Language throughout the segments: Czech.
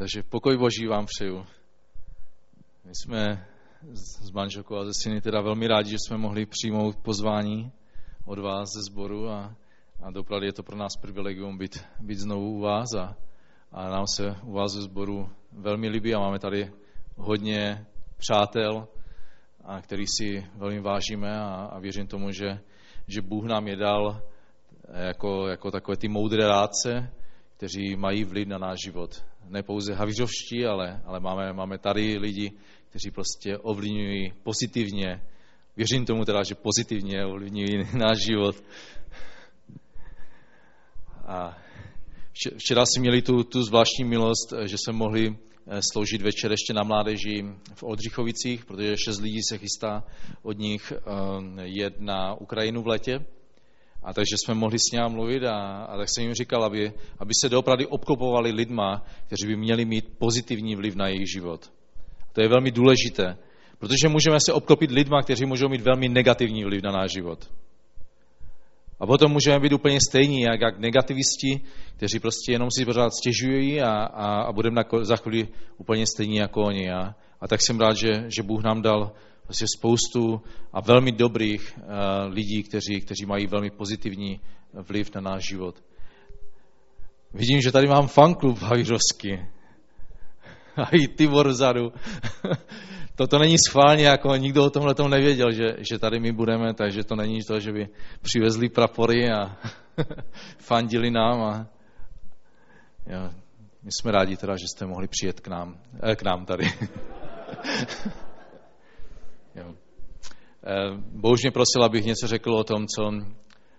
Takže pokoj Boží vám přeju. My jsme s manželkou a ze syny teda velmi rádi, že jsme mohli přijmout pozvání od vás ze sboru a, a dopravdy je to pro nás privilegium být, být znovu u vás a, a nám se u vás ze sboru velmi líbí a máme tady hodně přátel, a který si velmi vážíme a, a věřím tomu, že, že Bůh nám je dal jako, jako takové ty moudré rádce, kteří mají vliv na náš život. Ne pouze havířovští, ale, ale máme, máme tady lidi, kteří prostě ovlivňují pozitivně, věřím tomu teda, že pozitivně ovlivňují náš život. A včera si měli tu, tu zvláštní milost, že se mohli eh, sloužit večer ještě na mládeži v Odřichovicích, protože šest lidí se chystá od nich eh, jet na Ukrajinu v letě. A takže jsme mohli s ním mluvit a, a tak jsem jim říkal, aby, aby se doopravdy obklopovali lidma, kteří by měli mít pozitivní vliv na jejich život. To je velmi důležité, protože můžeme se obklopit lidma, kteří můžou mít velmi negativní vliv na náš život. A potom můžeme být úplně stejní, jak, jak negativisti, kteří prostě jenom si pořád stěžují a, a, a budeme za chvíli úplně stejní jako oni. A, a tak jsem rád, že, že Bůh nám dal prostě spoustu a velmi dobrých uh, lidí, kteří, kteří mají velmi pozitivní vliv na náš život. Vidím, že tady mám fanklub havířovský. A i Tibor vzadu. Toto není schválně, jako nikdo o tomhle tom nevěděl, že, že tady my budeme, takže to není to, že by přivezli prapory a fandili nám. A, jo, my jsme rádi teda, že jste mohli přijet k nám, eh, k nám tady. Jo. Eh, Bohuž mě prosil, abych něco řekl o tom, co,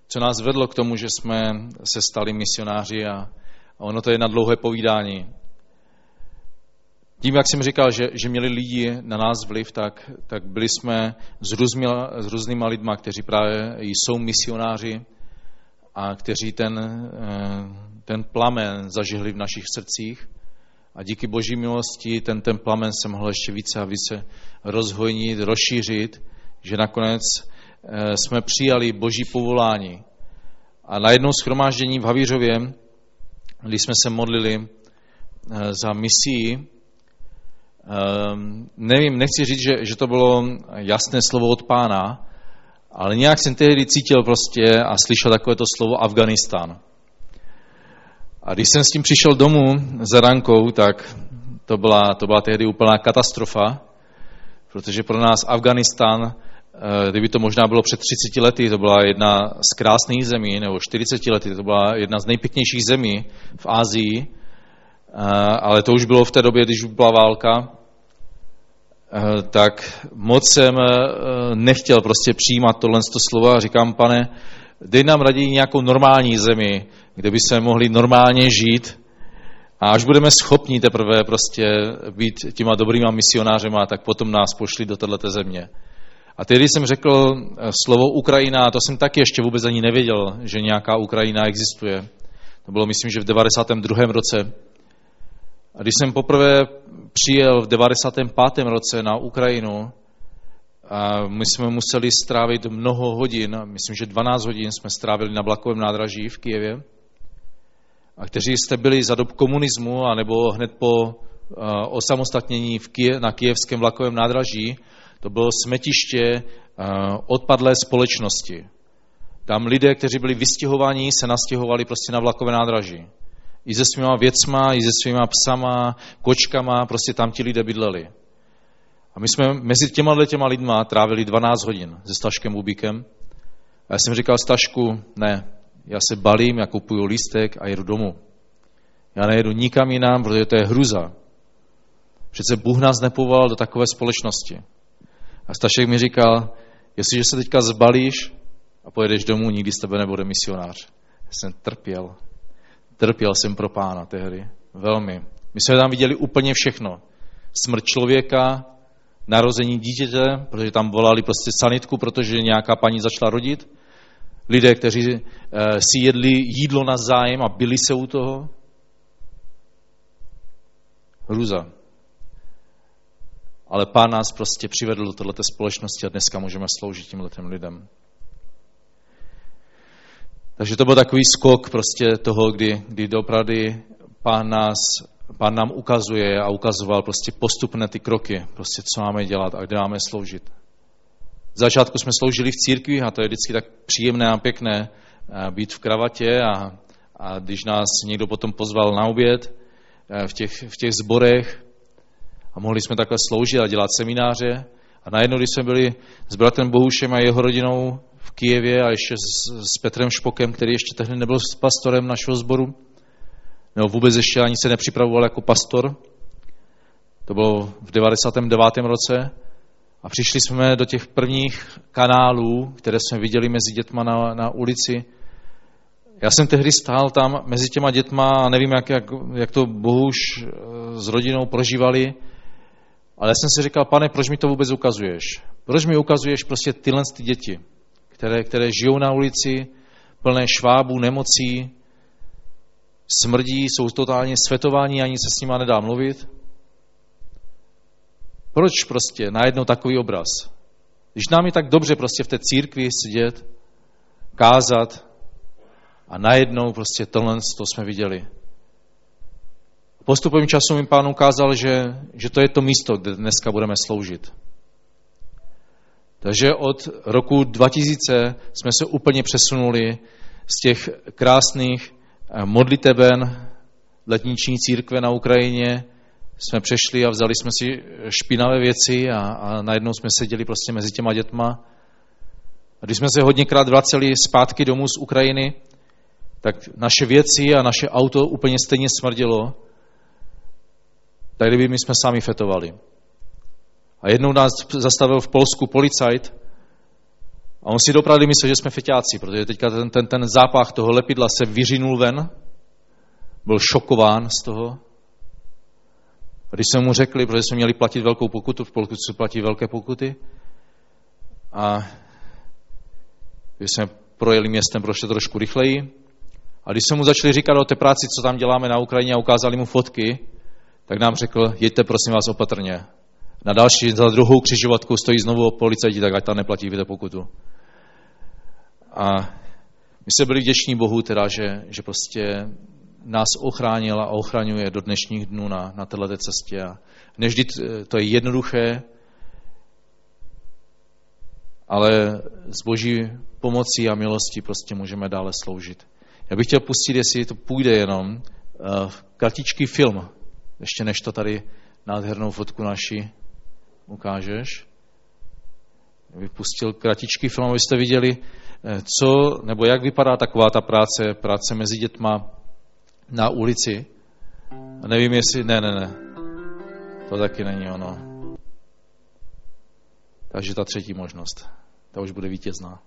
co nás vedlo k tomu, že jsme se stali misionáři a, ono to je na dlouhé povídání. Tím, jak jsem říkal, že, že měli lidi na nás vliv, tak, tak byli jsme s, růzmi, s různýma lidma, kteří právě jsou misionáři a kteří ten, eh, ten plamen zažihli v našich srdcích. A díky boží milosti ten, ten plamen se mohl ještě více a více rozhojnit, rozšířit, že nakonec eh, jsme přijali boží povolání. A na jednou schromáždění v Havířově, když jsme se modlili eh, za misii, Um, nevím, nechci říct, že, že to bylo jasné slovo od pána, ale nějak jsem tehdy cítil prostě a slyšel takové to slovo Afganistán. A když jsem s tím přišel domů za rankou, tak to byla, to byla tehdy úplná katastrofa, protože pro nás Afganistán, eh, kdyby to možná bylo před 30 lety, to byla jedna z krásných zemí, nebo 40 lety, to byla jedna z nejpěknějších zemí v Ázii, ale to už bylo v té době, když byla válka, tak moc jsem nechtěl prostě přijímat tohle slovo a říkám, pane, dej nám raději nějakou normální zemi, kde by se mohli normálně žít a až budeme schopni teprve prostě být těma dobrýma misionářema, tak potom nás pošli do této země. A tehdy jsem řekl e, slovo Ukrajina, to jsem taky ještě vůbec ani nevěděl, že nějaká Ukrajina existuje. To bylo, myslím, že v 92. roce. A když jsem poprvé přijel v 95. roce na Ukrajinu, a my jsme museli strávit mnoho hodin, myslím, že 12 hodin jsme strávili na vlakovém nádraží v Kijevě. A kteří jste byli za dob komunismu, anebo hned po uh, osamostatnění v Kije, na kijevském vlakovém nádraží, to bylo smetiště uh, odpadlé společnosti. Tam lidé, kteří byli vystěhováni, se nastěhovali prostě na vlakové nádraží i se svýma věcma, i se svýma psama, kočkama, prostě tam ti lidé bydleli. A my jsme mezi těma těma lidma trávili 12 hodin se Staškem Bubíkem. A já jsem říkal Stašku, ne, já se balím, já kupuju lístek a jedu domů. Já nejedu nikam jinam, protože to je hruza. Přece Bůh nás nepovolal do takové společnosti. A Stašek mi říkal, jestliže se teďka zbalíš a pojedeš domů, nikdy z tebe nebude misionář. Já jsem trpěl, Trpěl jsem pro pána tehdy. Velmi. My jsme tam viděli úplně všechno. Smrt člověka, narození dítěte, protože tam volali prostě sanitku, protože nějaká paní začala rodit. Lidé, kteří eh, si jedli jídlo na zájem a byli se u toho. Hruza. Ale pán nás prostě přivedl do této společnosti a dneska můžeme sloužit těmhle lidem. Takže to byl takový skok prostě toho, kdy, kdy dopravdy pán nás pán nám ukazuje a ukazoval prostě postupné ty kroky, prostě co máme dělat a kde máme sloužit. V začátku jsme sloužili v církvi a to je vždycky tak příjemné a pěkné eh, být v kravatě a, a když nás někdo potom pozval na oběd eh, v těch, v těch zborech a mohli jsme takhle sloužit a dělat semináře a najednou, když jsme byli s bratrem Bohušem a jeho rodinou v Kijevě a ještě s, s Petrem Špokem, který ještě tehdy nebyl pastorem našeho sboru, nebo vůbec ještě ani se nepřipravoval jako pastor, to bylo v 99. roce, a přišli jsme do těch prvních kanálů, které jsme viděli mezi dětma na, na ulici. Já jsem tehdy stál tam mezi těma dětma a nevím, jak, jak, jak to Bohuž eh, s rodinou prožívali, ale já jsem si říkal, pane, proč mi to vůbec ukazuješ? Proč mi ukazuješ prostě tyhle ty děti, které, které žijou na ulici, plné švábů, nemocí, smrdí, jsou totálně světování, ani se s nima nedá mluvit? Proč prostě najednou takový obraz? Když nám je tak dobře prostě v té církvi sedět, kázat a najednou prostě tohle to jsme viděli. Postupem času mi pán ukázal, že, že to je to místo, kde dneska budeme sloužit. Takže od roku 2000 jsme se úplně přesunuli z těch krásných modliteben letniční církve na Ukrajině jsme přešli a vzali jsme si špinavé věci a, a najednou jsme seděli prostě mezi těma dětma. A když jsme se hodněkrát vraceli zpátky domů z Ukrajiny, tak naše věci a naše auto úplně stejně smrdilo, tak kdyby my jsme sami fetovali. A jednou nás zastavil v Polsku policajt a on si dopravdy myslel, že jsme feťáci, protože teďka ten, ten, ten zápach toho lepidla se vyřinul ven, byl šokován z toho, a když jsme mu řekli, protože jsme měli platit velkou pokutu, v se platí velké pokuty, a když jsme projeli městem, prošli trošku rychleji, a když jsme mu začali říkat o té práci, co tam děláme na Ukrajině a ukázali mu fotky, tak nám řekl, jeďte prosím vás opatrně. Na další, za druhou křižovatku stojí znovu policajti, tak ať tam neplatí víte pokutu. A my jsme byli vděční Bohu teda, že, že prostě nás ochránil a ochraňuje do dnešních dnů na, na této cestě. A nevždy to je jednoduché, ale s boží pomocí a milostí prostě můžeme dále sloužit. Já bych chtěl pustit, jestli to půjde jenom, uh, kratičký film, ještě než to tady nádhernou fotku naši ukážeš. Já bych pustil kratičký film, abyste viděli, eh, co, nebo jak vypadá taková ta práce, práce mezi dětma, na ulici. Nevím, jestli... Ne, ne, ne. To taky není ono. Takže ta třetí možnost. Ta už bude vítězná.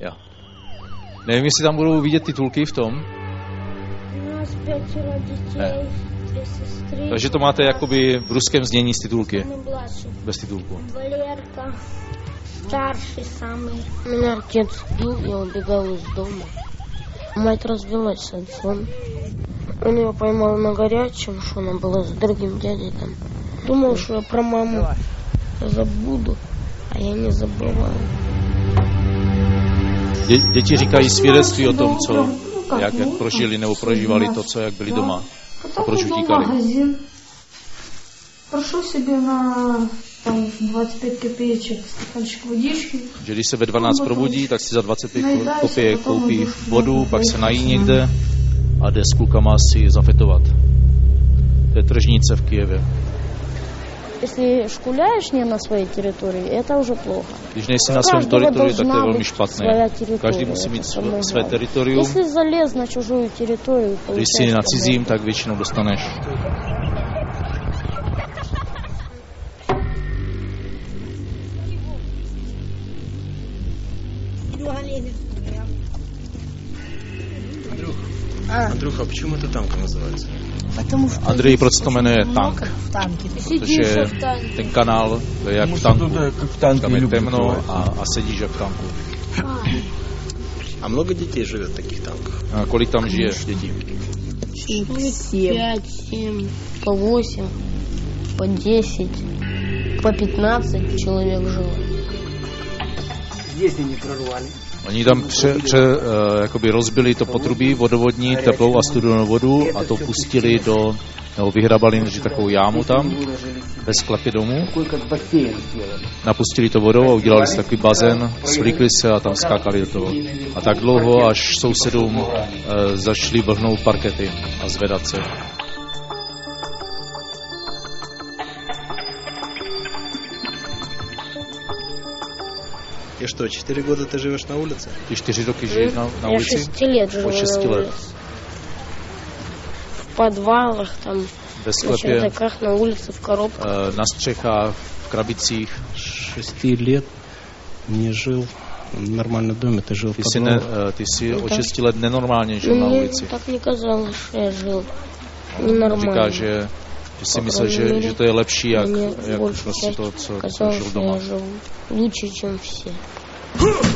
Já. Nevím, jestli tam budou vidět titulky v tom. Ne. Takže to máte jakoby v ruském znění z titulky. Bez titulku. Старший самый. Меня отец бил, я убегал из дома. Мать развелась с отцом. Он его поймал на горячем, что она была с другим дядей там. Думал, что я про маму забуду, а я не забываю. Děti říkají svědectví o tom, co, jak, jak prožili nebo prožívali to, co jak byli doma. A proč utíkali. Прошу себе на там 25 копеечек стаканчик водичky. Že když se ve 12 probudí, tak si za 25 kopěk koupí vodu, pak se nají někde a jde s klukama si zafetovat. To je tržnice v Kijevě. Если шкуляешь не на своей территории, это уже плохо. Лично если на своем территории, так это вельми шпатное. Каждый мусит иметь свою, территорию. Если залез на чужую территорию... Если на цизим, так вечно достанешь. Андрюха, а почему эта танка называется? Потому что Андрей proč to jmenuje tank? в танке. Protože ten kanál, to je jak v tanku. как в танке Tam je любят temno бывает. a, a sedíš jak v tanku. А много детей живет в таких танках? A kolik tam žije dětí? Пять, семь, по восемь, по десять, по пятнадцать человек жило. Здесь они прорвали. Oni tam pře, pře, uh, jakoby rozbili to potrubí vodovodní, teplou a studenou vodu a to pustili do, nebo vyhrabali než takovou jámu tam, bez sklepy domů. Napustili to vodou a udělali si takový bazén, svlíkli se a tam skákali do toho. A tak dlouho, až sousedům uh, začali vlhnout parkety a zvedat se. И что, 4 года ты живешь на улице? Ты 4 роки живешь на, на Я улице? Я 6 лет живу От 6 на улице. лет. В подвалах, там, Ve sklepě. Na šertekách, na коробках. Э, на стрехах, в крабицích. 6 лет не жил в нормальном доме, ты жил ты в подвале. Э, ты си ну, от 6 лет ненормально жил ну, на улице. Мне так не казалось, что я жил ненормально. Říká, že Ty si myslíš, že, že to je lepší, jak, jak prostě to, co, co žil doma? Лучше, чем все. Huh.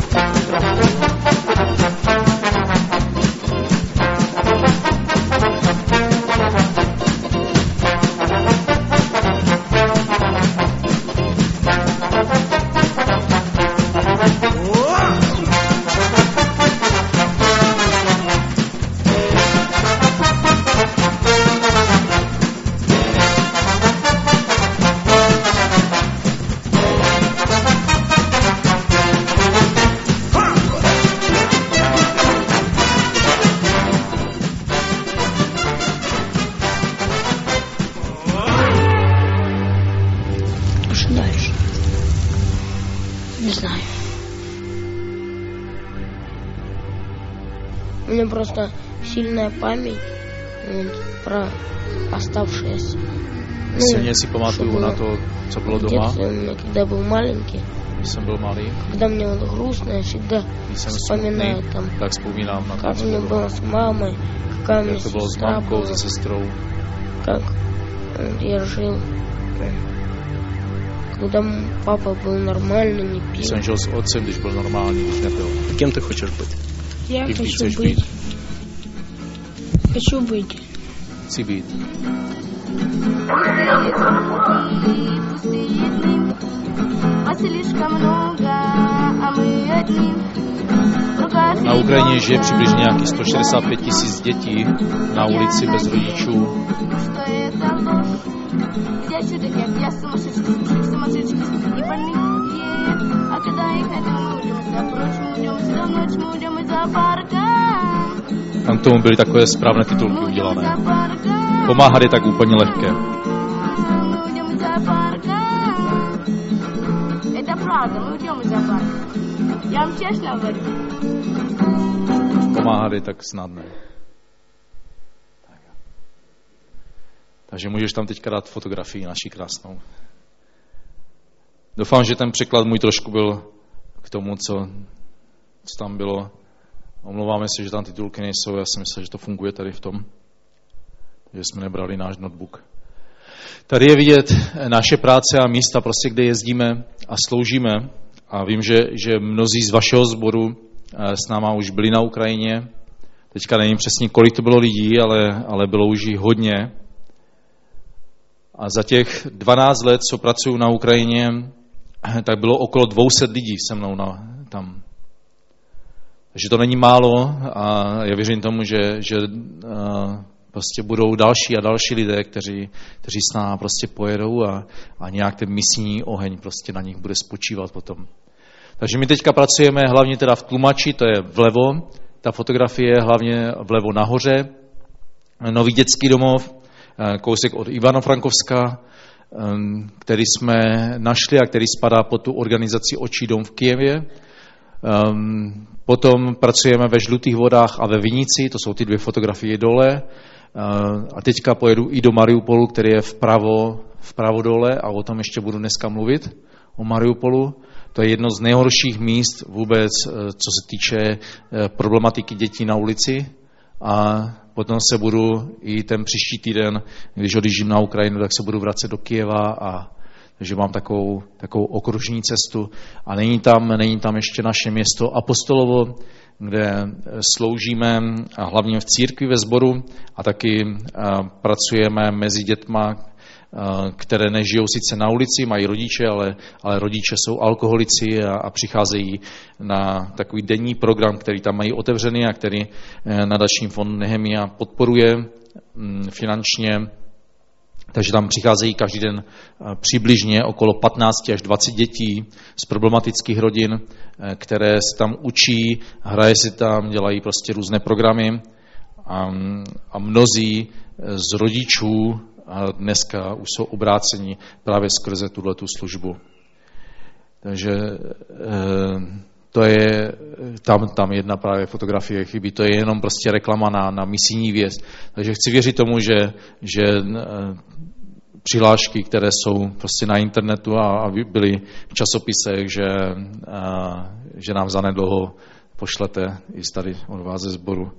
Сильная память вот, про оставшееся. Ну, Silně si pamatuju что na было to, co bylo doma, детстве у меня, когда был маленький, když jsem byl malý, когда мне было грустно, я всегда když jsem вспоминаю smutný, там, tak vzpomínám na как мне было с мамой, какая у меня Jak to bylo s сестра mamkou, была, se sestrou, как э, я жил. Когда папа был нормально, не když пил. jsem žil s otcem, když byl normální, když nepil. Кем ты хочешь быть? Я Кем ты хочу хочешь быть. быть? Хочу быть. Chci být. А слишком много, а мы одни. Другая Na Ukrajině žije přibližně nějakých 165 tisíc dětí na ulici bez rodičů. Что это ложь? Все чудо, как я сумасшедший, сумасшедший, сумасшедший, не больные. А когда их найдем, мы уйдем за прочь, мы уйдем за ночь, мы уйдем из зоопарка. Tam k tomu byly takové správné titulky udělané. Pomáhat je tak úplně lehké. Pomáhat je tak snadné. Takže můžeš tam teďka dát fotografii naší krásnou. Doufám, že ten překlad můj trošku byl k tomu, co, co tam bylo Omlouváme se, že tam titulky nejsou, já jsem myslel, že to funguje tady v tom, že jsme nebrali náš notebook. Tady je vidět naše práce a místa, prostě, kde jezdíme a sloužíme. A vím, že, že mnozí z vašeho sboru eh, s náma už byli na Ukrajině. Teďka nevím přesně, kolik to bylo lidí, ale, ale bylo už jich hodně. A za těch 12 let, co pracuju na Ukrajině, eh, tak bylo okolo 200 lidí se mnou na, tam. Takže to není málo a já věřím tomu, že, že uh, prostě budou další a další lidé, kteří, kteří s námi prostě pojedou a, a nějak ten misijní oheň prostě na nich bude spočívat potom. Takže my teďka pracujeme hlavně teda v tlumači, to je vlevo, ta fotografie je hlavně vlevo nahoře, nový dětský domov, eh, kousek od Ivano-Frankovska, eh, který jsme našli a který spadá pod tu organizaci Očí dom v Kijevě. Um, potom pracujeme ve Žlutých vodách a ve Vinici, to jsou ty dvě fotografie dole. Uh, a teďka pojedu i do Mariupolu, který je vpravo, vpravo dole a o tom ještě budu dneska mluvit, o Mariupolu. To je jedno z nejhorších míst vůbec, eh, co se týče eh, problematiky dětí na ulici. A potom se budu i ten příští týden, když odjíždím na Ukrajinu, tak se budu vracet do Kijeva a takže mám takovou, takovou okružní cestu. A není tam, není tam ještě naše město Apostolovo, kde sloužíme a hlavně v církvi ve sboru a taky a, pracujeme mezi dětma které nežijou sice na ulici, mají rodiče, ale, ale rodiče jsou alkoholici a, a přicházejí na takový denní program, který tam mají otevřený a který nadační fond Nehemia podporuje mm, finančně takže tam přicházejí každý den eh, přibližně okolo 15 až 20 dětí z problematických rodin, eh, které se tam učí, hraje si tam, dělají prostě různé programy a, a mnozí eh, z rodičů dneska už jsou obráceni právě skrze tuto službu. Takže to je, tam, tam jedna právě fotografie chybí, to je jenom prostě reklama na, na misijní věc. Takže chci věřit tomu, že, že přihlášky, které jsou prostě na internetu a, a byly v časopisech, že, a, že nám zanedlouho pošlete i tady od vás ze sboru,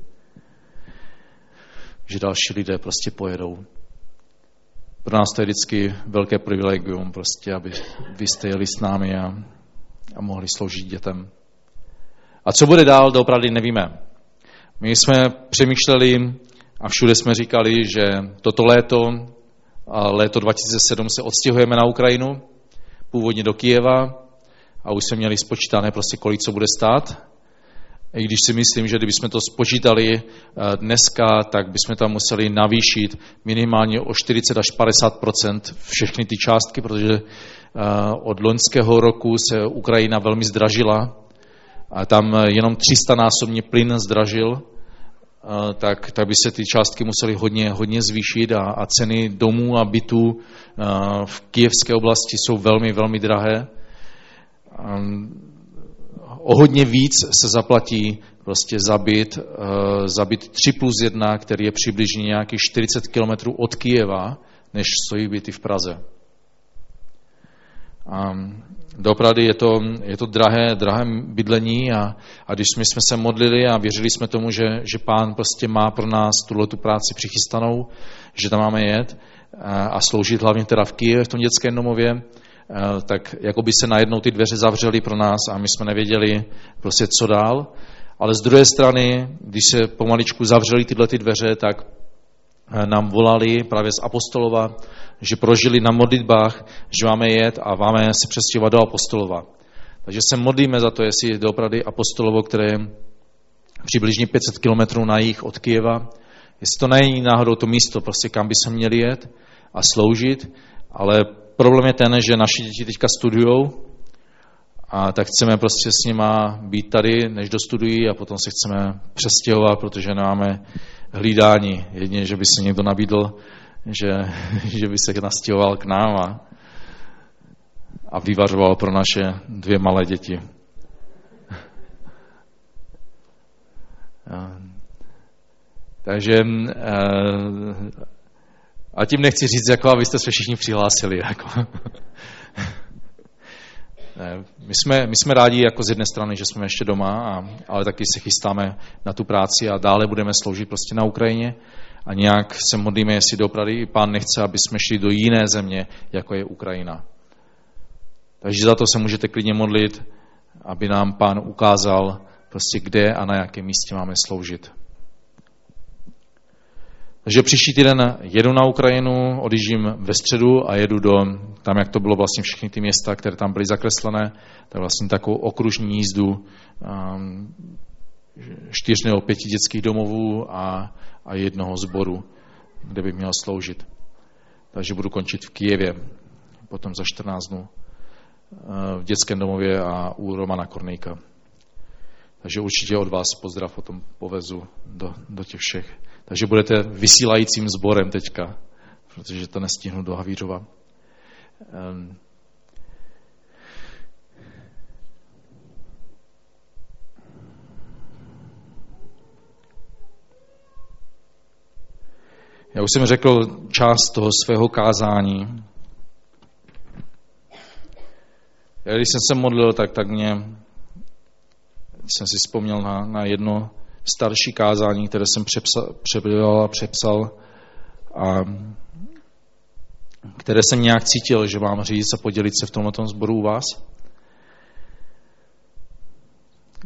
že další lidé prostě pojedou. Pro nás to je vždycky velké privilegium, prostě, aby vy jste jeli s námi a, a mohli sloužit dětem. A co bude dál, doopravdy nevíme. My jsme přemýšleli a všude jsme říkali, že toto léto a léto 2007 se odstěhujeme na Ukrajinu, původně do Kijeva a už jsme měli spočítané prostě, kolik co bude stát. I když si myslím, že kdybychom to spočítali eh, dneska, tak bychom tam museli navýšit minimálně o 40 až 50% všechny ty částky, protože eh, od loňského roku se Ukrajina velmi zdražila. A tam jenom 300 násobně plyn zdražil tak, tak by se ty částky musely hodně, hodně zvýšit a, a ceny domů a bytů v kijevské oblasti jsou velmi, velmi drahé. O hodně víc se zaplatí prostě zabit, zabit 3 plus 1, který je přibližně nějakých 40 km od Kijeva, než stojí byty v Praze. A Dopravdy je to, je to drahé, drahé bydlení a, a když jsme, jsme se modlili a věřili jsme tomu, že, že pán prostě má pro nás tuhle tu práci přichystanou, že tam máme jet a, a sloužit hlavně teda v Kijevě v tom dětském domově, tak jako by se najednou ty dveře zavřely pro nás a my jsme nevěděli prostě co dál. Ale z druhé strany, když se pomaličku zavřely tyhle ty dveře, tak nám volali právě z Apostolova, že prožili na modlitbách, že máme jet a máme se přestěhovat do Apostolova. Takže se modlíme za to, jestli je doopravdy Apostolovo, které je přibližně 500 kilometrů na jih od Kijeva, jestli to není náhodou to místo, prostě kam by se měli jet a sloužit, ale problém je ten, že naši děti teďka studují a tak chceme prostě s nima být tady, než dostudují a potom se chceme přestěhovat, protože nemáme hlídání. Jedině, že by se někdo nabídl že, že by se nastěhoval k nám a, a vyvařoval pro naše dvě malé děti. Takže a tím nechci říct, jako abyste se všichni přihlásili. Jako. My jsme, my jsme rádi jako z jedné strany, že jsme ještě doma, a, ale taky se chystáme na tu práci a dále budeme sloužit prostě na Ukrajině a nějak se modlíme, jestli dopravdy i pán nechce, aby jsme šli do jiné země, jako je Ukrajina. Takže za to se můžete klidně modlit, aby nám pán ukázal prostě kde a na jakém místě máme sloužit. Takže příští týden jedu na Ukrajinu, odjíždím ve středu a jedu do, tam jak to bylo vlastně všechny ty města, které tam byly zakreslené, tak vlastně takovou okružní jízdu um, čtyř nebo pěti dětských domovů a a jednoho zboru, kde bych měl sloužit. Takže budu končit v Kijevě, potom za 14 dnů eh, v dětském domově a u Romana Kornejka. Takže určitě od vás pozdrav potom povezu do, do těch všech. Takže budete vysílajícím sborem teďka, protože to nestihnu do Havířova. Um, Já už jsem řekl část toho svého kázání. Já když jsem se modlil, tak, tak mě jsem si vzpomněl na, na jedno starší kázání, které jsem přepsal, přebral a přepsal a které jsem nějak cítil, že mám říct a podělit se v tomto sboru u vás.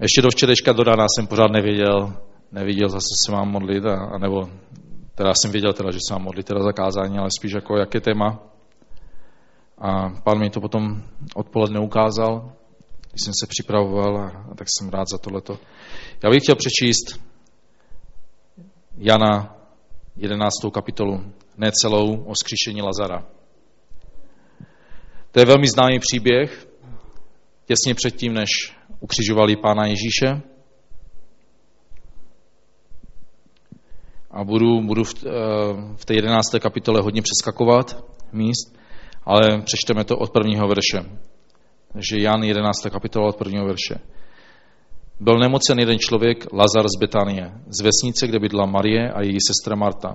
Ještě do včerejška do rána jsem pořád nevěděl, nevěděl, zase se mám modlit, a, a nebo teda jsem věděl, teda, že se mám modlit teda zakázání, ale spíš jako jaké téma. A pán mi to potom odpoledne ukázal, když jsem se připravoval a, a tak jsem rád za tohleto. Já bych chtěl přečíst Jana 11. kapitolu, ne celou, o skříšení Lazara. To je velmi známý příběh, těsně předtím, než ukřižovali pána Ježíše. A budu, budu v, eh, v té jedenácté kapitole hodně přeskakovat míst, ale přečteme to od prvního verše. Takže Jan 11. kapitola od prvního verše. Byl nemocen jeden člověk, Lazar z Betanie, z vesnice, kde bydla Marie a její sestra Marta.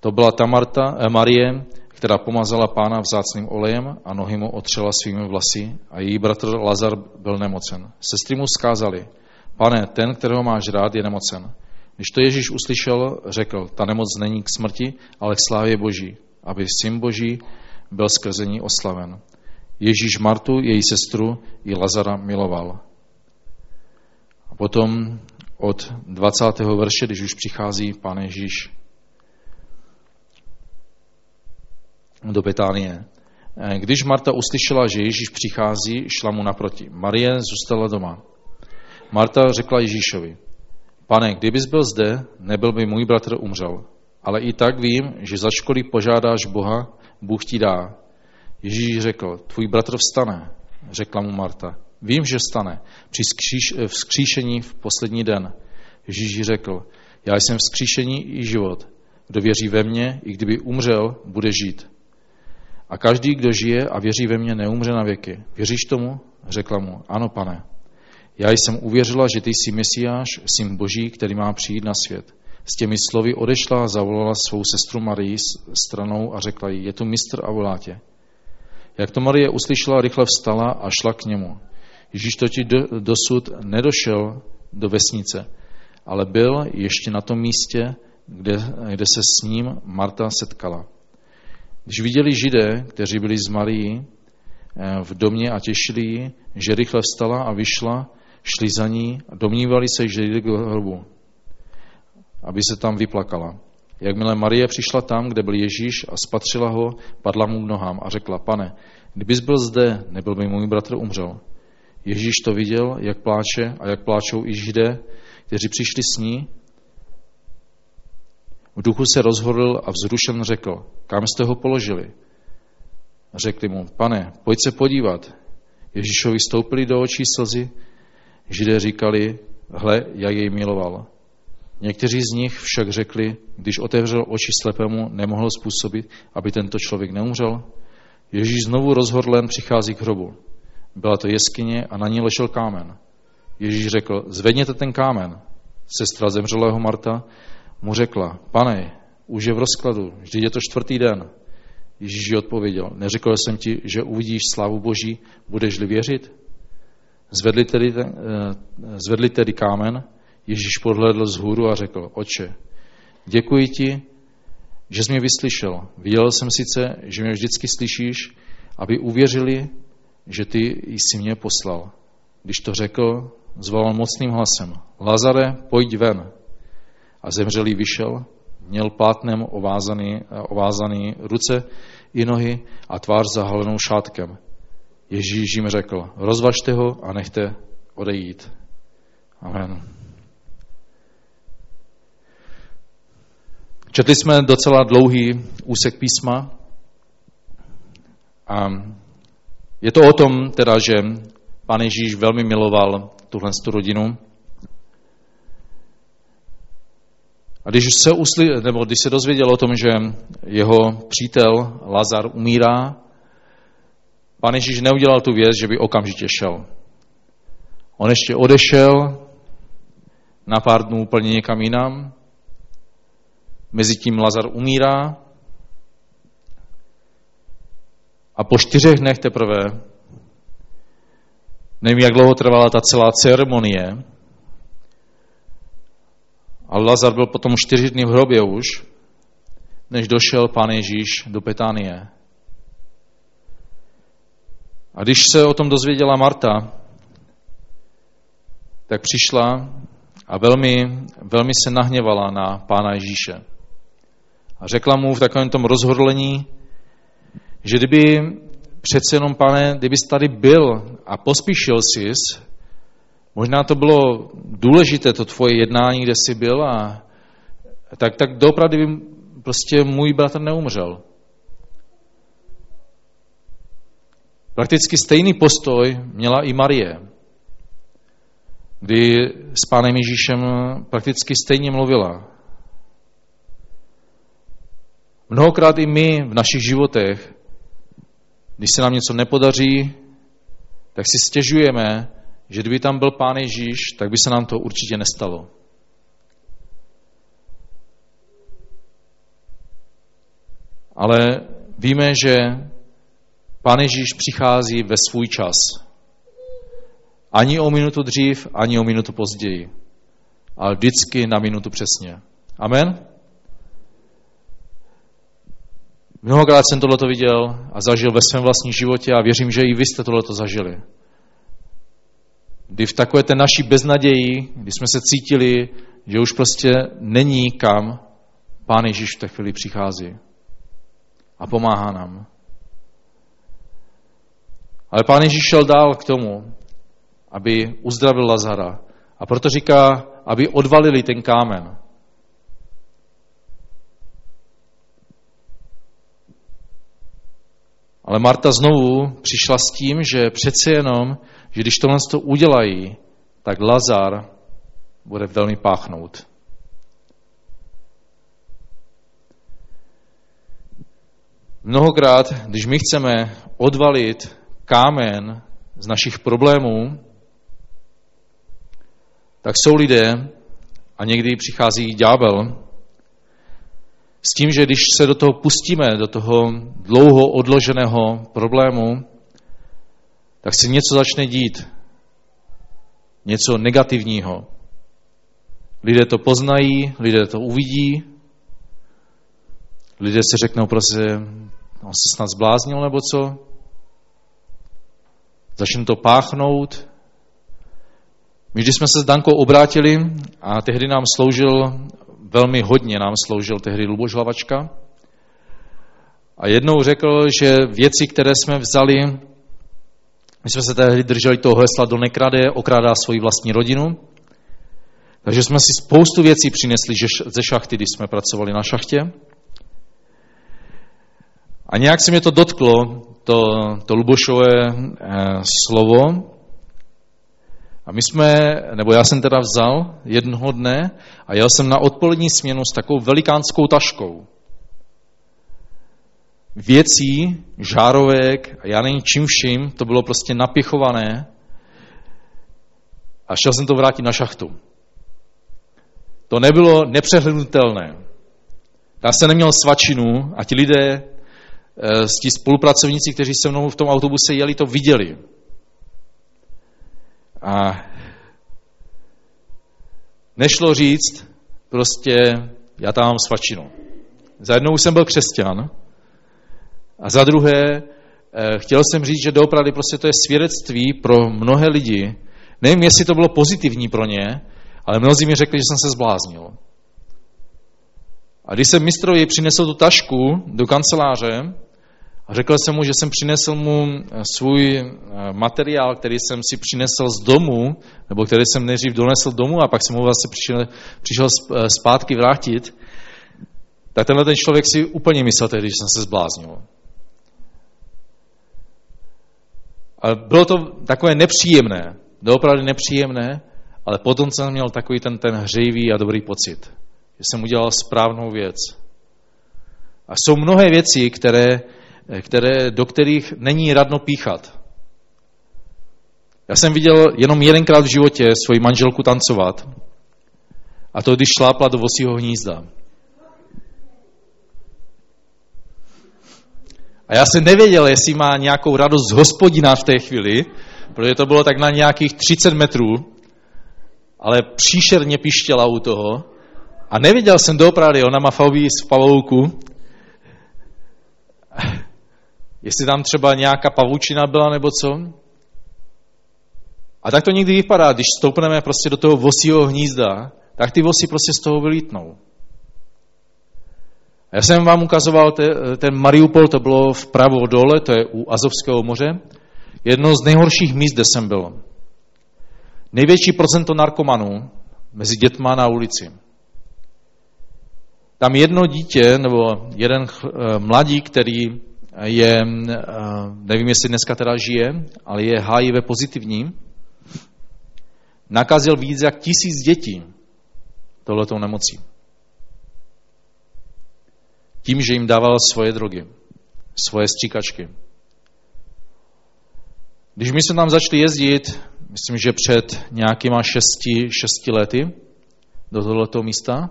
To byla ta Marta, eh, Marie, která pomazala pána vzácným olejem a nohy mu otřela svými vlasy a její bratr Lazar byl nemocen. Sestry mu zkázali, pane, ten, kterého máš rád, je nemocen. Když to Ježíš uslyšel, řekl, ta nemoc není k smrti, ale k slávě Boží, aby syn Boží byl skrze ní oslaven. Ježíš Martu, její sestru i Lazara miloval. A potom od 20. verše, když už přichází pán Ježíš do Betánie. Když Marta uslyšela, že Ježíš přichází, šla mu naproti. Marie zůstala doma. Marta řekla Ježíšovi, pane, kdybys byl zde, nebyl by můj bratr umřel. Ale i tak vím, že začkoliv požádáš Boha, Bůh ti dá. Ježíš řekl, tvůj bratr vstane, řekla mu Marta. Vím, že vstane při vzkříšení v poslední den. Ježíš řekl, já jsem vzkříšení i život. Kdo věří ve mně, i kdyby umřel, bude žít. A každý, kdo žije a věří ve mně, neumře na věky. Věříš tomu? Řekla mu, ano, pane. Já jsem uvěřila, že ty jsi Mesiáš, syn Boží, který má přijít na svět. S těmi slovy odešla a zavolala svou sestru Marii stranou a řekla jí, je tu mistr a volá tě. Jak to Marie uslyšela, rychle vstala a šla k němu. Ježíš totiž do, dosud nedošel do vesnice, ale byl ještě na tom místě, kde, kde se s ním Marta setkala. Když viděli židé, kteří byli z Marii eh, v domě a těšili ji, že rychle vstala a vyšla, šli za ní a domnívali se, že jde k hrobu, aby se tam vyplakala. Jakmile Marie přišla tam, kde byl Ježíš a spatřila ho, padla mu k nohám a řekla, pane, kdybys byl zde, nebyl by můj bratr umřel. Ježíš to viděl, jak pláče a jak pláčou i židé, kteří přišli s ní v duchu se rozhodl a vzrušen řekl, kam jste ho položili? Řekli mu, pane, pojď se podívat. Ježíšovi stoupili do očí slzy, židé říkali, hle, jak jej miloval. Někteří z nich však řekli, když otevřel oči slepému, nemohl způsobit, aby tento člověk neumřel. Ježíš znovu rozhodlen přichází k hrobu. Byla to jeskyně a na ní ležel kámen. Ježíš řekl, zvedněte ten kámen. Sestra zemřelého Marta mu řekla, pane, už je v rozkladu, vždyť je to čtvrtý den. Ježíš ji odpověděl, neřekl jsem ti, že uvidíš slávu Boží, budeš-li věřit? Zvedli tedy, eh, zvedli tedy kámen, Ježíš podhledl z hůru a řekl, oče, děkuji ti, že jsi mě vyslyšel. Viděl jsem sice, že mě vždycky slyšíš, aby uvěřili, že ty jsi mě poslal. Když to řekl, zvolal mocným hlasem, Lazare, pojď ven. A zemřelý vyšel, měl plátnem ovázaný, ovázaný ruce i nohy a tvář zahalenou šátkem. Ježíš jim řekl, rozvažte ho a nechte odejít. Amen. Četli jsme docela dlouhý úsek písma a je to o tom teda, že Pán Ježíš velmi miloval tuhle rodinu, A když se, usli, nebo když se dozvěděl o tom, že jeho přítel Lazar umírá, Pán Ježíš neudělal tu věc, že by okamžitě šel. On ještě odešel na pár dnů úplně někam jinam, Mezitím Lazar umírá a po čtyřech dnech teprve, nevím, jak dlouho trvala ta celá ceremonie, a Lazar byl potom čtyři dny v hrobě už, než došel pán Ježíš do Petánie. A když se o tom dozvěděla Marta, tak přišla a velmi, velmi se nahněvala na pána Ježíše. A řekla mu v takovém tom rozhodlení, že kdyby přece jenom, pane, kdybys tady byl a pospíšil jsi, možná to bylo důležité, to tvoje jednání, kde jsi byl, a tak, tak doopravdy by prostě můj bratr neumřel. Prakticky stejný postoj měla i Marie, kdy s pánem Ježíšem prakticky stejně mluvila. Mnohokrát i my v našich životech, když se nám něco nepodaří, tak si stěžujeme, že kdyby tam byl Pán Ježíš, tak by se nám to určitě nestalo. Ale víme, že Pán Ježíš přichází ve svůj čas. Ani o minutu dřív, ani o minutu později. Ale vždycky na minutu přesně. Amen? Mnohokrát jsem tohleto viděl a zažil ve svém vlastním životě a věřím, že i vy jste tohleto zažili. Kdy v takové té naší beznaději, kdy jsme se cítili, že už prostě není kam, Pán Ježíš v té chvíli přichází a pomáhá nám. Ale Pán Ježíš šel dál k tomu, aby uzdravil Lazara. A proto říká, aby odvalili ten kámen. Ale Marta znovu přišla s tím, že přece jenom, že když tohle to udělají, tak Lazar bude velmi páchnout. Mnohokrát, když my chceme odvalit kámen z našich problémů, tak jsou lidé, a někdy přichází ďábel, s tím, že když se do toho pustíme, do toho dlouho odloženého problému, tak se něco začne dít. Něco negativního. Lidé to poznají, lidé to uvidí, lidé se řeknou prostě, on se snad zbláznil nebo co? Začne to páchnout. My, když jsme se s Dankou obrátili a tehdy nám sloužil velmi hodně nám sloužil tehdy Luboš Hlavačka. A jednou řekl, že věci, které jsme vzali, my jsme se tehdy drželi toho hesla do nekrade, okrádá svoji vlastní rodinu. Takže jsme si spoustu věcí přinesli ze šachty, když jsme pracovali na šachtě. A nějak se mě to dotklo, to, to Lubošové eh, slovo, a my jsme, nebo já jsem teda vzal jednoho dne a jel jsem na odpolední směnu s takovou velikánskou taškou. Věcí, žárovek a já nevím čím vším, to bylo prostě napichované a šel jsem to vrátit na šachtu. To nebylo nepřehlednutelné. Já jsem neměl svačinu a ti lidé, eh, ti spolupracovníci, kteří se mnou v tom autobuse jeli, to viděli. A nešlo říct, prostě já tam mám svačinu. Za jednou jsem byl křesťan a za druhé eh, chtěl jsem říct, že doopravdy prostě to je svědectví pro mnohé lidi. Nevím, jestli to bylo pozitivní pro ně, ale mnozí mi řekli, že jsem se zbláznil. A když jsem mistrovi přinesl tu tašku do kanceláře, a řekl jsem mu, že jsem přinesl mu eh, svůj eh, materiál, který jsem si přinesl z domu, nebo který jsem nejdřív donesl domů a pak jsem mu vlastně přišel, přišel eh, zpátky vrátit, tak tenhle ten člověk si úplně myslel tehdy, že jsem se zbláznil. A bylo to takové nepříjemné, doopravdy nepříjemné, ale potom jsem měl takový ten, ten hřejivý a dobrý pocit, že jsem udělal správnou věc. A jsou mnohé věci, které které, do kterých není radno píchat. Já jsem viděl jenom jedenkrát v životě svoji manželku tancovat. A to, když šlápla do vosího hnízda. A já jsem nevěděl, jestli má nějakou radost z hospodina v té chvíli, protože to bylo tak na nějakých 30 metrů, ale příšerně pištěla u toho. A nevěděl jsem doopravdy, ona má fobii z pavouku, Jestli tam třeba nějaká pavučina byla nebo co. A tak to někdy vypadá, když stoupneme prostě do toho vosího hnízda, tak ty vosy prostě z toho vylítnou. Já jsem vám ukazoval te, ten Mariupol, to bylo vpravo dole, to je u Azovského moře. Jedno z nejhorších míst, kde jsem byl. Největší procento narkomanů mezi dětma na ulici. Tam jedno dítě, nebo jeden eh, mladí, který je, eh, nevím, jestli dneska teda žije, ale je HIV pozitivní, nakazil víc jak tisíc dětí tohletou nemocí. Tím, že jim dával svoje drogy, svoje stříkačky. Když my jsme tam začali jezdit, myslím, že před nějakýma šesti, šesti lety do tohoto místa,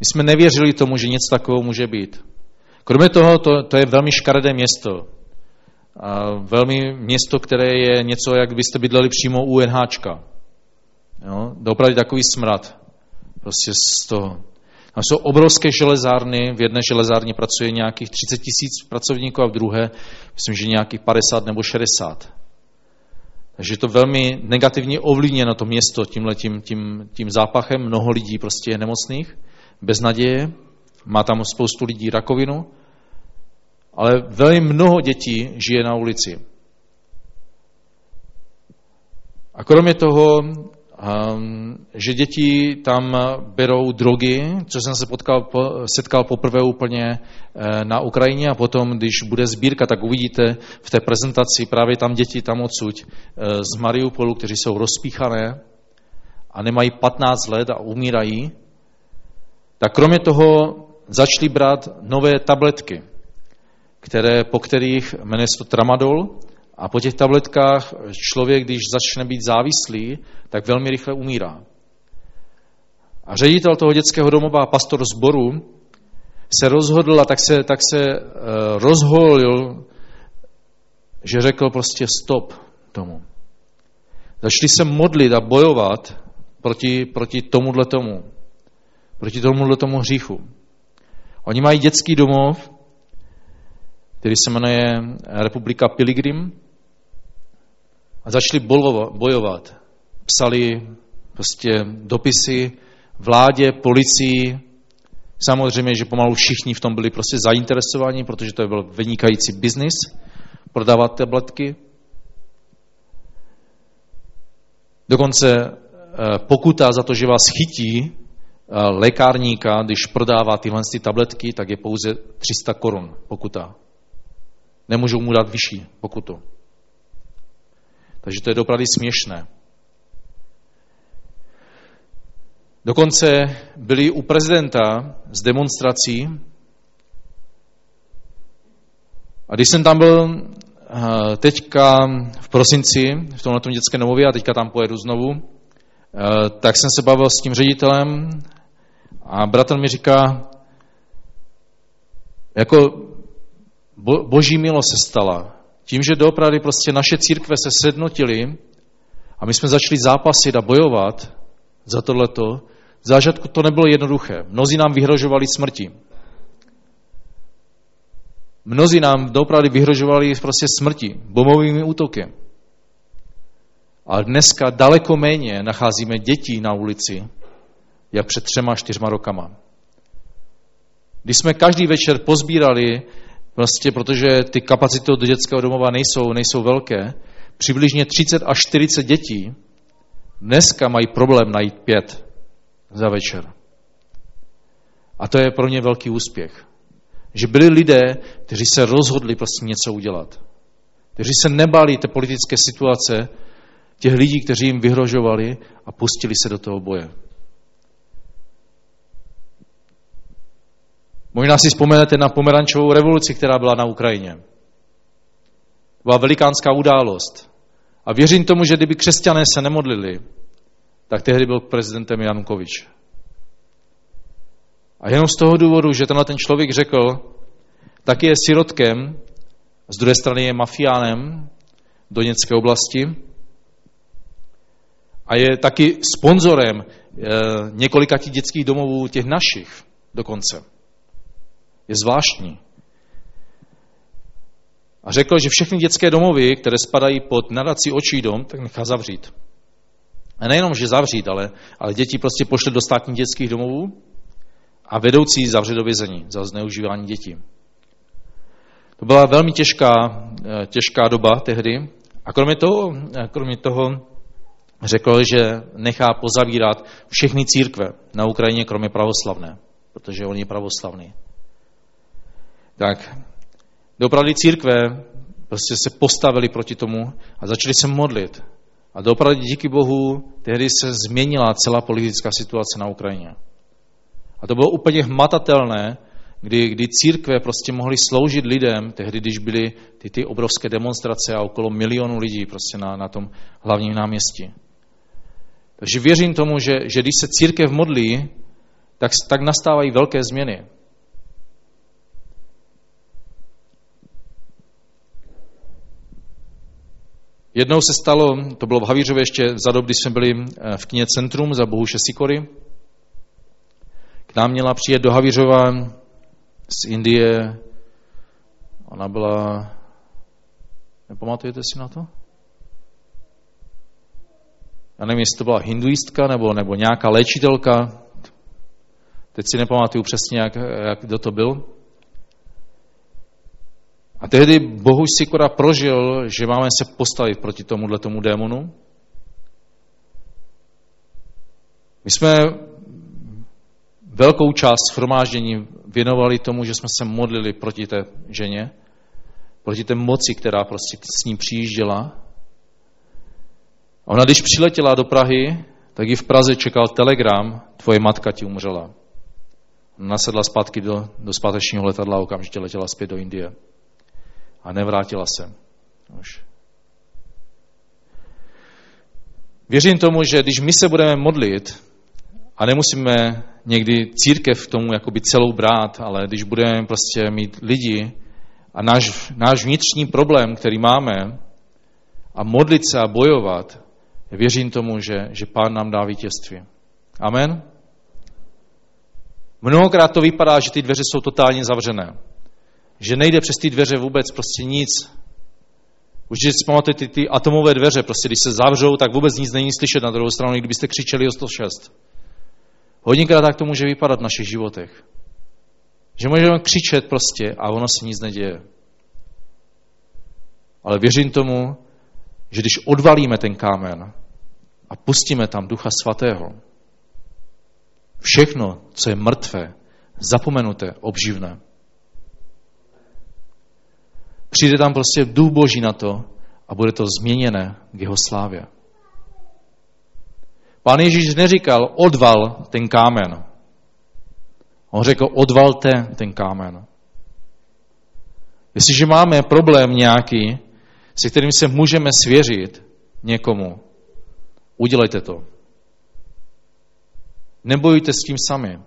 my jsme nevěřili tomu, že něco takového může být. Kromě toho, to, to je velmi škaredé město. A velmi město, které je něco, jak byste bydleli přímo u NHčka. Jo? Opravdu takový smrad. Prostě z toho. Tam jsou obrovské železárny, v jedné železárně pracuje nějakých 30 tisíc pracovníků a v druhé, myslím, že nějakých 50 nebo 60. Takže je to velmi negativně ovlivněno to město tímhletím, tím, tím zápachem. Mnoho lidí prostě je nemocných, bez naděje. Má tam spoustu lidí rakovinu. Ale velmi mnoho dětí žije na ulici. A kromě toho Um, že děti tam berou drogy, co jsem se potkal, po, setkal poprvé úplně uh, na Ukrajině a potom, když bude sbírka, tak uvidíte v té prezentaci právě tam děti tam odsud uh, z Mariupolu, kteří jsou rozpíchané a nemají 15 let a umírají, tak kromě toho začali brát nové tabletky, které, po kterých jmenuje se to tramadol, a po těch tabletkách člověk, když začne být závislý, tak velmi rychle umírá. A ředitel toho dětského domova, pastor zboru, se rozhodl a tak se, tak se uh, rozholil, že řekl prostě stop tomu. Začali se modlit a bojovat proti, proti tomuhle tomu, proti tomuhle tomu hříchu. Oni mají dětský domov, který se jmenuje Republika Pilgrim a začali bojovat. Psali prostě dopisy vládě, policii. Samozřejmě, že pomalu všichni v tom byli prostě zainteresovaní, protože to byl vynikající biznis, prodávat tabletky. Dokonce eh, pokuta za to, že vás chytí eh, lékárníka, když prodává tyhle tabletky, tak je pouze 300 korun pokuta. Nemůžou mu dát vyšší pokutu. Takže to je opravdu směšné. Dokonce byli u prezidenta z demonstrací a když jsem tam byl eh, teďka v prosinci v tomhle dětské domově a teďka tam pojedu znovu, eh, tak jsem se bavil s tím ředitelem a bratr mi říká, jako boží milost se stala. Tím, že doopravdy prostě naše církve se sednotily a my jsme začali zápasit a bojovat za tohleto, v zážadku to nebylo jednoduché. Mnozí nám vyhrožovali smrti. Mnozí nám doopravdy vyhrožovali prostě smrti, bombovými útoky. Ale dneska daleko méně nacházíme dětí na ulici, jak před třema, čtyřma rokama. Když jsme každý večer pozbírali Vlastně, protože ty kapacity do dětského domova nejsou, nejsou velké, přibližně 30 až 40 dětí dneska mají problém najít pět za večer. A to je pro ně velký úspěch. Že byli lidé, kteří se rozhodli prostě něco udělat. Kteří se nebali té politické situace, těch lidí, kteří jim vyhrožovali a pustili se do toho boje. Možná si vzpomenete na pomerančovou revoluci, která byla na Ukrajině. Byla velikánská událost. A věřím tomu, že kdyby křesťané se nemodlili, tak tehdy byl prezidentem Janukovič. A jenom z toho důvodu, že tenhle ten člověk řekl, taky je sirotkem, z druhé strany je mafiánem Doněcké oblasti a je taky sponzorem eh, několika těch dětských domovů, těch našich dokonce je zvláštní. A řekl, že všechny dětské domovy, které spadají pod nadací očí dom, tak nechá zavřít. A nejenom, že zavřít, ale, ale děti prostě pošle do státních dětských domovů a vedoucí zavře do vězení za zneužívání dětí. To byla velmi těžká, eh, těžká doba tehdy. A kromě toho, eh, kromě toho řekl, že nechá pozavírat všechny církve na Ukrajině, kromě pravoslavné, protože on je pravoslavný. Tak, dopravdy církve prostě se postavili proti tomu a začali se modlit. A dopravdy díky Bohu tehdy se změnila celá politická situace na Ukrajině. A to bylo úplně hmatatelné, kdy, kdy církve prostě mohly sloužit lidem, tehdy, když byly ty, ty obrovské demonstrace a okolo milionu lidí prostě na, na tom hlavním náměstí. Takže věřím tomu, že, že když se církev modlí, tak, tak nastávají velké změny. Jednou se stalo, to bylo v Havířově ještě za dob, kdy jsme byli eh, v kně Centrum za Bohuše Sikory. K nám měla přijet do Havířova z Indie. Ona byla, nepamatujete si na to? Já nevím, jestli to byla hinduistka nebo, nebo nějaká léčitelka. Teď si nepamatuju přesně, jak, jak kdo to byl. A tehdy Bohuž Sikora prožil, že máme se postavit proti tomuhle tomu démonu. My jsme velkou část schromáždění věnovali tomu, že jsme se modlili proti té ženě, proti té moci, která prostě s ní přijížděla. A ona, když přiletěla do Prahy, tak ji v Praze čekal telegram, tvoje matka ti umřela. Nasedla zpátky do, do zpátečního letadla, okamžitě letěla zpět do Indie. A nevrátila se. Už. Věřím tomu, že když my se budeme modlit, a nemusíme někdy církev k tomu jakoby celou brát, ale když budeme prostě mít lidi a náš, náš vnitřní problém, který máme, a modlit se a bojovat, věřím tomu, že, že Pán nám dá vítězství. Amen? Mnohokrát to vypadá, že ty dveře jsou totálně zavřené. Že nejde přes ty dveře vůbec prostě nic. Už si pamatujete ty, ty atomové dveře, prostě když se zavřou, tak vůbec nic není slyšet na druhou stranu, kdybyste křičeli o 106. Hodněkrát tak to může vypadat v našich životech. Že můžeme křičet prostě a ono se nic neděje. Ale věřím tomu, že když odvalíme ten kámen a pustíme tam Ducha Svatého, všechno, co je mrtvé, zapomenuté, obživné, přijde tam prostě Duch Boží na to a bude to změněné k jeho slávě. Pán Ježíš neříkal, odval ten kámen. On řekl, odvalte ten kámen. Jestliže máme problém nějaký, se kterým se můžeme svěřit někomu, udělejte to. Nebojujte s tím sami.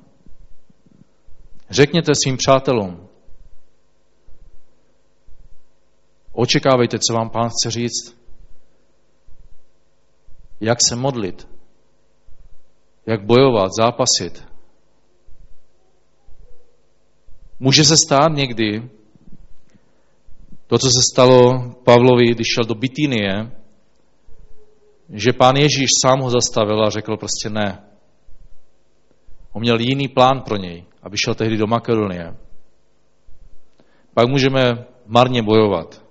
Řekněte svým přátelům. Očekávejte, co vám pán chce říct. Jak se modlit jak bojovat, zápasit. Může se stát někdy to, co se stalo Pavlovi, když šel do Bitínie, že pán Ježíš sám ho zastavil a řekl prostě ne. On měl jiný plán pro něj, aby šel tehdy do Makedonie. Pak můžeme marně bojovat.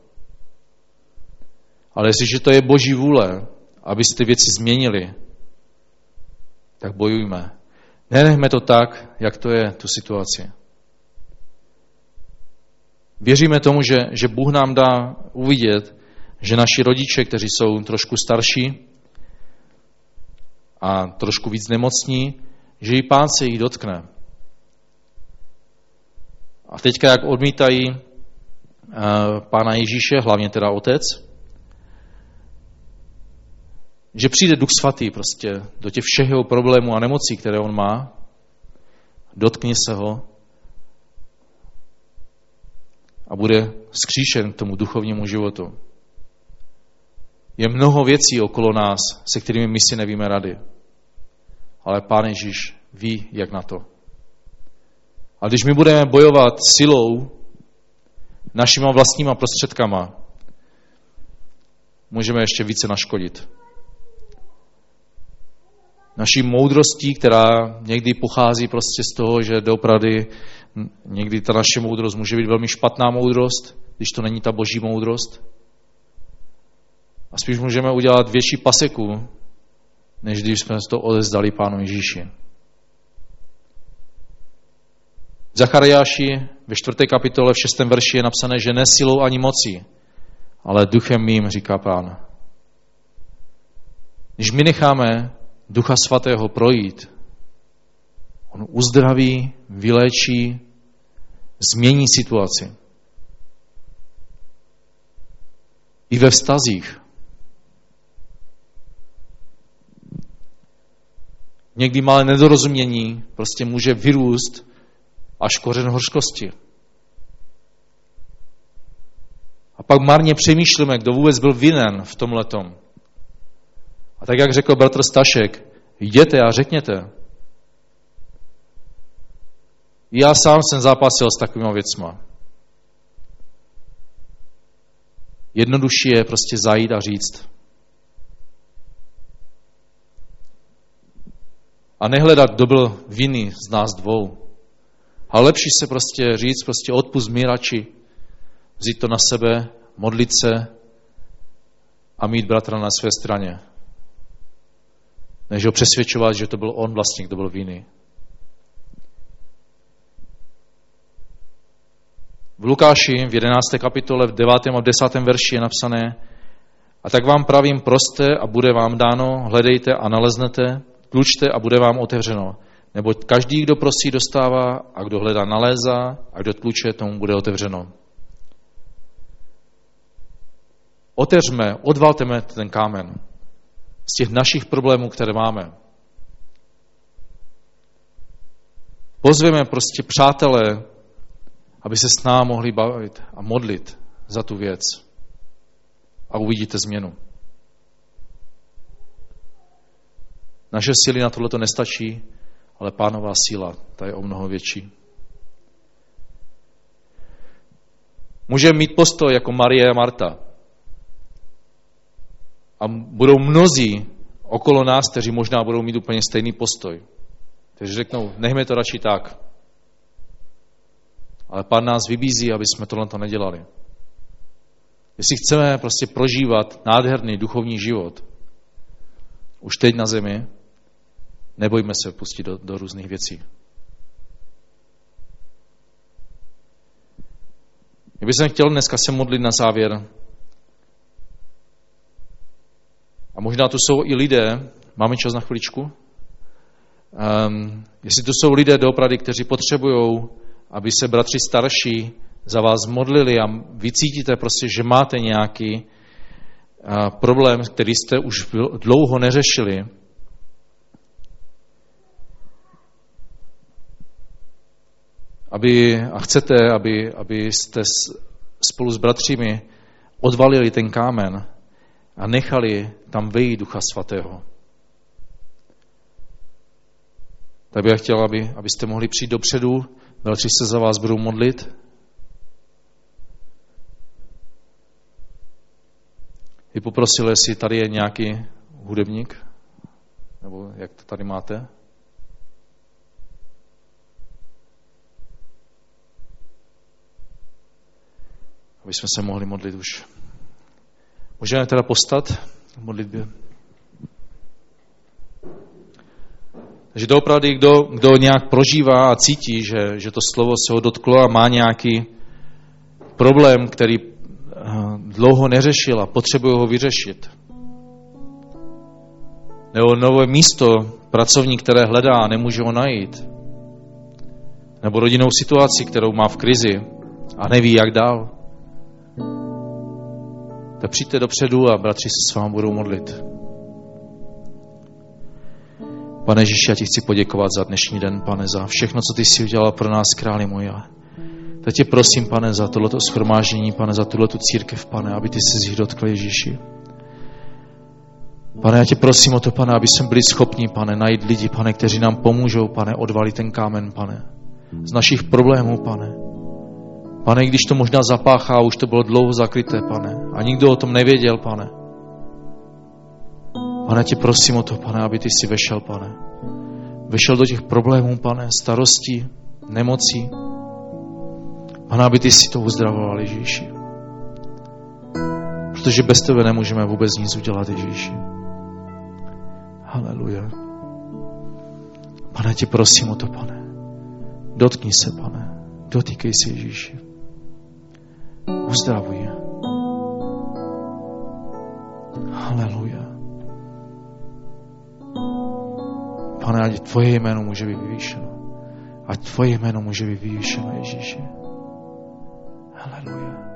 Ale jestliže to je boží vůle, abyste ty věci změnili, tak bojujme. Nenechme to tak, jak to je, tu situaci. Věříme tomu, že, že Bůh nám dá uvidět, že naši rodiče, kteří jsou trošku starší a trošku víc nemocní, že i pán se jich dotkne. A teďka, jak odmítají uh, pána Ježíše, hlavně teda otec, že přijde Duch Svatý prostě do těch všech jeho problémů a nemocí, které on má, dotkne se ho a bude skříšen k tomu duchovnímu životu. Je mnoho věcí okolo nás, se kterými my si nevíme rady. Ale Pán Ježíš ví, jak na to. A když my budeme bojovat silou, našima vlastníma prostředkama, můžeme ještě více naškodit. Naší moudrostí, která někdy pochází prostě z toho, že doopravdy někdy ta naše moudrost může být velmi špatná moudrost, když to není ta boží moudrost. A spíš můžeme udělat větší paseku, než když jsme to odezdali Pánu Ježíši. V Zachariáši ve čtvrté kapitole v šestém verši je napsané, že ne silou ani mocí, ale duchem mým, říká pán. Když my necháme Ducha Svatého projít, on uzdraví, vyléčí, změní situaci. I ve vztazích. Někdy malé nedorozumění prostě může vyrůst až kořen hořkosti. A pak marně přemýšlíme, kdo vůbec byl vinen v tom letom. A tak, jak řekl bratr Stašek, jděte a řekněte. Já sám jsem zápasil s takovými věcma. Jednodušší je prostě zajít a říct. A nehledat, kdo byl vinný z nás dvou. Ale lepší se prostě říct, prostě odpust mi radši, vzít to na sebe, modlit se a mít bratra na své straně. Než ho přesvědčovat, že to byl on vlastně, kdo byl vinný. V Lukáši v 11. kapitole v 9. a 10. verši je napsané A tak vám pravím proste a bude vám dáno, hledejte a naleznete, tlučte a bude vám otevřeno. Neboť každý, kdo prosí, dostává a kdo hledá, nalézá a kdo tluče, tomu bude otevřeno. Otevřme, odvalteme ten kámen z těch našich problémů, které máme. Pozveme prostě přátelé, aby se s námi mohli bavit a modlit za tu věc. A uvidíte změnu. Naše síly na tohle to nestačí, ale pánová síla, ta je o mnoho větší. Můžeme mít postoj jako Marie a Marta. A budou mnozí okolo nás, kteří možná budou mít úplně stejný postoj. Takže řeknou, nechme to radši tak. Ale pán nás vybízí, aby jsme tohle to nedělali. Jestli chceme prostě prožívat nádherný duchovní život, už teď na zemi, Nebojme se pustit do, do různých věcí. Já bych chtěl dneska se modlit na závěr. A možná tu jsou i lidé, máme čas na chviličku, um, jestli tu jsou lidé doopravdy, kteří potřebují, aby se bratři starší za vás modlili a vy cítíte prostě, že máte nějaký uh, problém, který jste už dlouho neřešili, aby, a chcete, aby, abyste spolu s bratřími odvalili ten kámen a nechali tam vejít Ducha Svatého. Tak bych chtěl, aby, abyste mohli přijít dopředu, bratři se za vás budou modlit. I poprosil, jestli tady je nějaký hudebník, nebo jak to tady máte. aby jsme se mohli modlit už. Můžeme teda postat v modlitbě? Takže doopravdy, kdo, kdo nějak prožívá a cítí, že, že to slovo se ho dotklo a má nějaký problém, který eh, dlouho neřešil a potřebuje ho vyřešit. Nebo nové místo, pracovník, které hledá a nemůže ho najít. Nebo rodinnou situaci, kterou má v krizi a neví, jak dál tak přijďte dopředu a bratři se s vámi budou modlit. Pane Ježíši, já ti chci poděkovat za dnešní den, pane, za všechno, co ty jsi udělal pro nás, králi můj. Tak tě prosím, pane, za tohleto schromáždění, pane, za tuhle církev, pane, aby ty se z nich dotkl Ježíši. Pane, já tě prosím o to, pane, aby jsme byli schopni, pane, najít lidi, pane, kteří nám pomůžou, pane, odvalit ten kámen, pane, z našich problémů, pane. Pane, když to možná zapáchá, už to bylo dlouho zakryté, pane. A nikdo o tom nevěděl, pane. Pane, tě prosím o to, pane, aby ty si vešel, pane. Vešel do těch problémů, pane, starostí, nemocí. Pane, aby ty si to uzdravoval, Ježíši. Protože bez tebe nemůžeme vůbec nic udělat, Ježíši. Haleluja. Pane, tě prosím o to, pane. Dotkni se, pane. Dotýkej se, Ježíši. Uzdravuj je. Haleluja. Pane, ať tvoje jméno může být vyvýšeno. Ať tvoje jméno může být vyvýšeno, Ježíši. Haleluja.